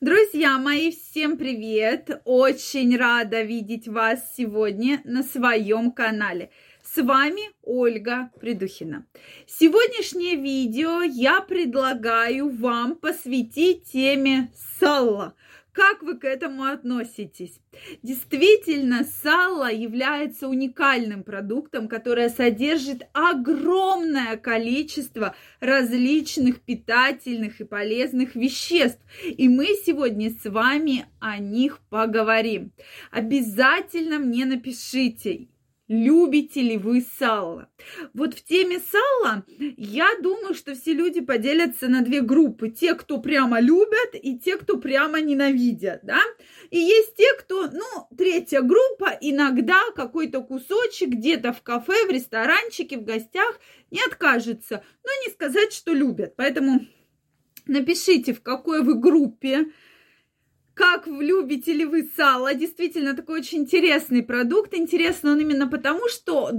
Друзья мои, всем привет! Очень рада видеть вас сегодня на своем канале. С вами Ольга Придухина. Сегодняшнее видео я предлагаю вам посвятить теме сала – как вы к этому относитесь? Действительно, сало является уникальным продуктом, которое содержит огромное количество различных питательных и полезных веществ. И мы сегодня с вами о них поговорим. Обязательно мне напишите, любите ли вы сало. Вот в теме сала я думаю, что все люди поделятся на две группы. Те, кто прямо любят, и те, кто прямо ненавидят, да. И есть те, кто, ну, третья группа, иногда какой-то кусочек где-то в кафе, в ресторанчике, в гостях не откажется. Но не сказать, что любят. Поэтому напишите, в какой вы группе, как любите ли вы сало? Действительно, такой очень интересный продукт. Интересно он именно потому, что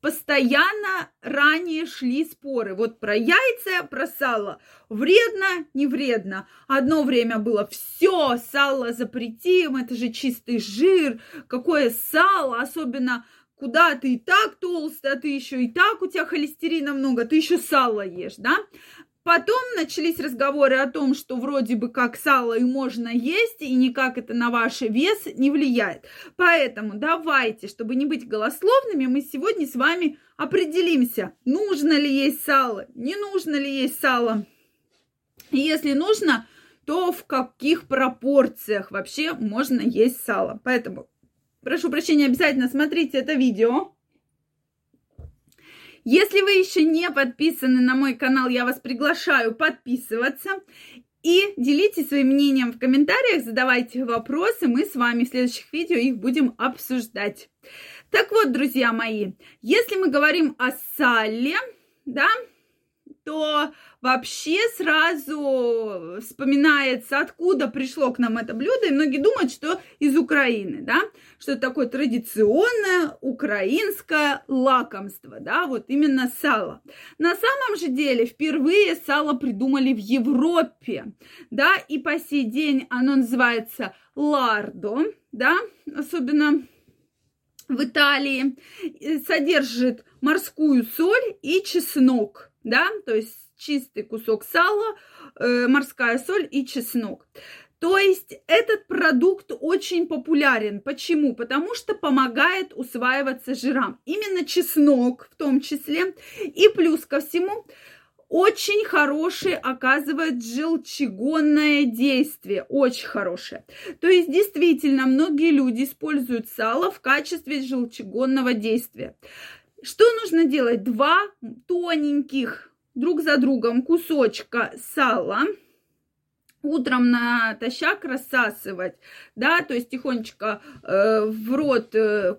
постоянно ранее шли споры. Вот про яйца, про сало. Вредно, не вредно. Одно время было все, сало запретим, это же чистый жир. Какое сало, особенно куда ты и так толстая, ты еще и так у тебя холестерина много, ты еще сало ешь, да? Потом начались разговоры о том, что вроде бы как сало и можно есть, и никак это на ваш вес не влияет. Поэтому давайте, чтобы не быть голословными, мы сегодня с вами определимся, нужно ли есть сало, не нужно ли есть сало. И если нужно, то в каких пропорциях вообще можно есть сало. Поэтому, прошу прощения, обязательно смотрите это видео. Если вы еще не подписаны на мой канал, я вас приглашаю подписываться. И делитесь своим мнением в комментариях, задавайте вопросы, мы с вами в следующих видео их будем обсуждать. Так вот, друзья мои, если мы говорим о сале, да, то вообще сразу вспоминается, откуда пришло к нам это блюдо, и многие думают, что из Украины, да, что это такое традиционное украинское лакомство, да, вот именно сало. На самом же деле впервые сало придумали в Европе, да, и по сей день оно называется лардо, да, особенно в Италии, содержит морскую соль и чеснок – да, то есть чистый кусок сала, э, морская соль и чеснок. То есть этот продукт очень популярен. Почему? Потому что помогает усваиваться жирам. Именно чеснок в том числе. И плюс ко всему, очень хорошее оказывает желчегонное действие, очень хорошее. То есть действительно многие люди используют сало в качестве желчегонного действия. Что нужно делать? Два тоненьких друг за другом кусочка сала утром натощак рассасывать, да, то есть тихонечко э, в рот э,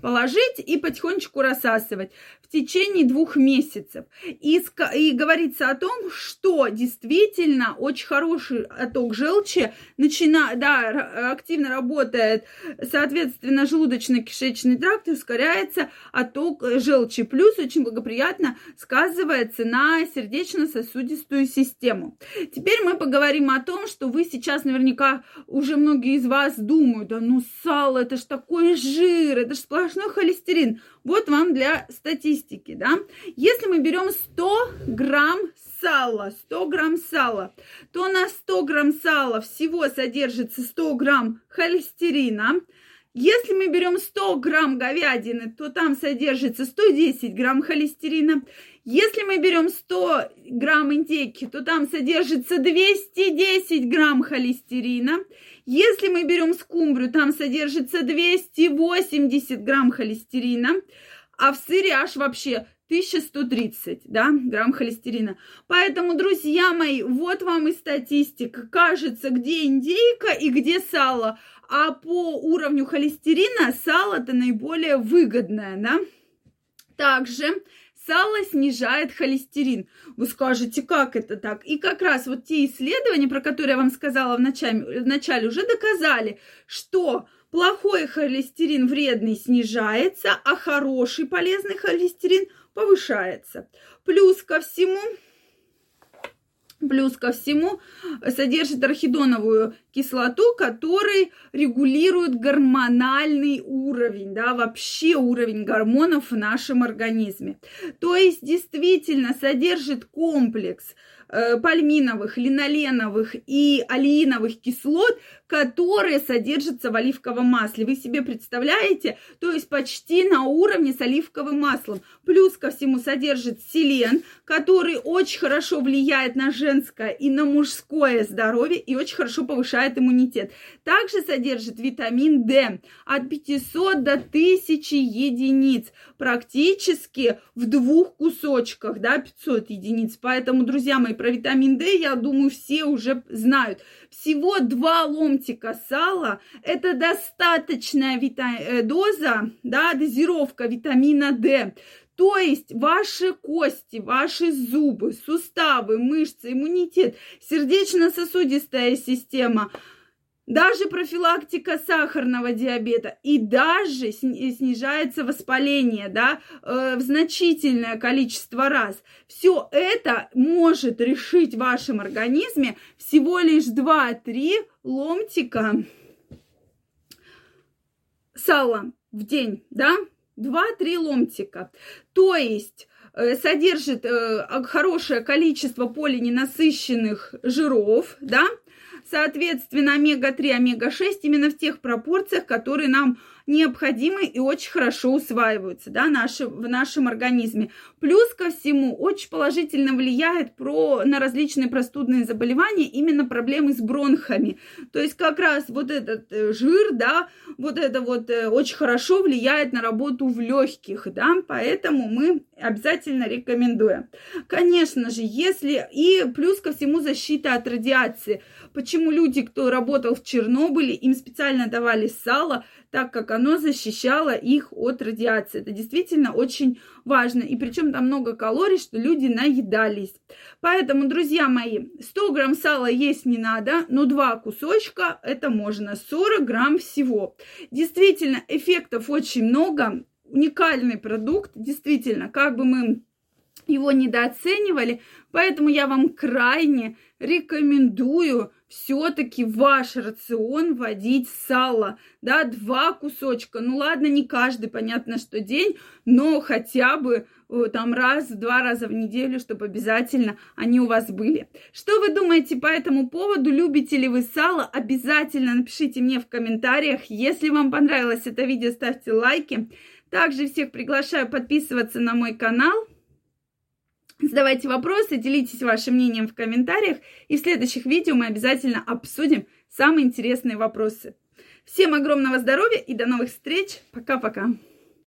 положить и потихонечку рассасывать течение двух месяцев. И, и говорится о том, что действительно очень хороший отток желчи, начина, да, активно работает, соответственно, желудочно-кишечный тракт и ускоряется отток желчи. Плюс очень благоприятно сказывается на сердечно-сосудистую систему. Теперь мы поговорим о том, что вы сейчас наверняка уже многие из вас думают, да ну сало, это ж такой жир, это ж сплошной холестерин. Вот вам для статистики, да. Если мы берем 100 грамм сала, 100 грамм сала, то на 100 грамм сала всего содержится 100 грамм холестерина. Если мы берем 100 грамм говядины, то там содержится 110 грамм холестерина. Если мы берем 100 грамм индейки, то там содержится 210 грамм холестерина. Если мы берем скумбрию, там содержится 280 грамм холестерина, а в сыре аж вообще 1130 да, грамм холестерина. Поэтому, друзья мои, вот вам и статистика. Кажется, где индейка и где сало. А по уровню холестерина сало-то наиболее выгодное, да. Также Сало снижает холестерин. Вы скажете, как это так? И как раз вот те исследования, про которые я вам сказала в начале, в начале уже доказали, что плохой холестерин вредный снижается, а хороший полезный холестерин повышается. Плюс ко всему, Плюс ко всему содержит архидоновую кислоту, который регулирует гормональный уровень, да, вообще уровень гормонов в нашем организме. То есть действительно содержит комплекс пальминовых, линоленовых и алииновых кислот, которые содержатся в оливковом масле. Вы себе представляете? То есть почти на уровне с оливковым маслом. Плюс ко всему содержит селен, который очень хорошо влияет на женское и на мужское здоровье и очень хорошо повышает иммунитет. Также содержит витамин D от 500 до 1000 единиц, практически в двух кусочках, да, 500 единиц. Поэтому, друзья мои, про витамин D, я думаю, все уже знают. Всего два ломтика сала – это достаточная вита... Э, доза, да, дозировка витамина D. То есть ваши кости, ваши зубы, суставы, мышцы, иммунитет, сердечно-сосудистая система – даже профилактика сахарного диабета и даже снижается воспаление, да, э, в значительное количество раз. Все это может решить в вашем организме всего лишь 2-3 ломтика сала в день, да, 2-3 ломтика. То есть э, содержит э, хорошее количество полиненасыщенных жиров, да, Соответственно, омега-3, омега-6 именно в тех пропорциях, которые нам необходимы и очень хорошо усваиваются да, наши, в нашем организме. Плюс ко всему очень положительно влияет про, на различные простудные заболевания именно проблемы с бронхами. То есть как раз вот этот э, жир, да, вот это вот э, очень хорошо влияет на работу в легких, да, поэтому мы обязательно рекомендуем. Конечно же, если и плюс ко всему защита от радиации. Почему люди, кто работал в Чернобыле, им специально давали сало, так как оно защищало их от радиации. Это действительно очень важно. И причем там много калорий, что люди наедались. Поэтому, друзья мои, 100 грамм сала есть не надо, но два кусочка это можно, 40 грамм всего. Действительно, эффектов очень много. Уникальный продукт, действительно, как бы мы его недооценивали. Поэтому я вам крайне рекомендую все-таки ваш рацион вводить сало, да, два кусочка. Ну ладно, не каждый, понятно, что день, но хотя бы э, там раз, два раза в неделю, чтобы обязательно они у вас были. Что вы думаете по этому поводу? Любите ли вы сало? Обязательно напишите мне в комментариях. Если вам понравилось это видео, ставьте лайки. Также всех приглашаю подписываться на мой канал. Задавайте вопросы, делитесь вашим мнением в комментариях, и в следующих видео мы обязательно обсудим самые интересные вопросы. Всем огромного здоровья и до новых встреч. Пока-пока.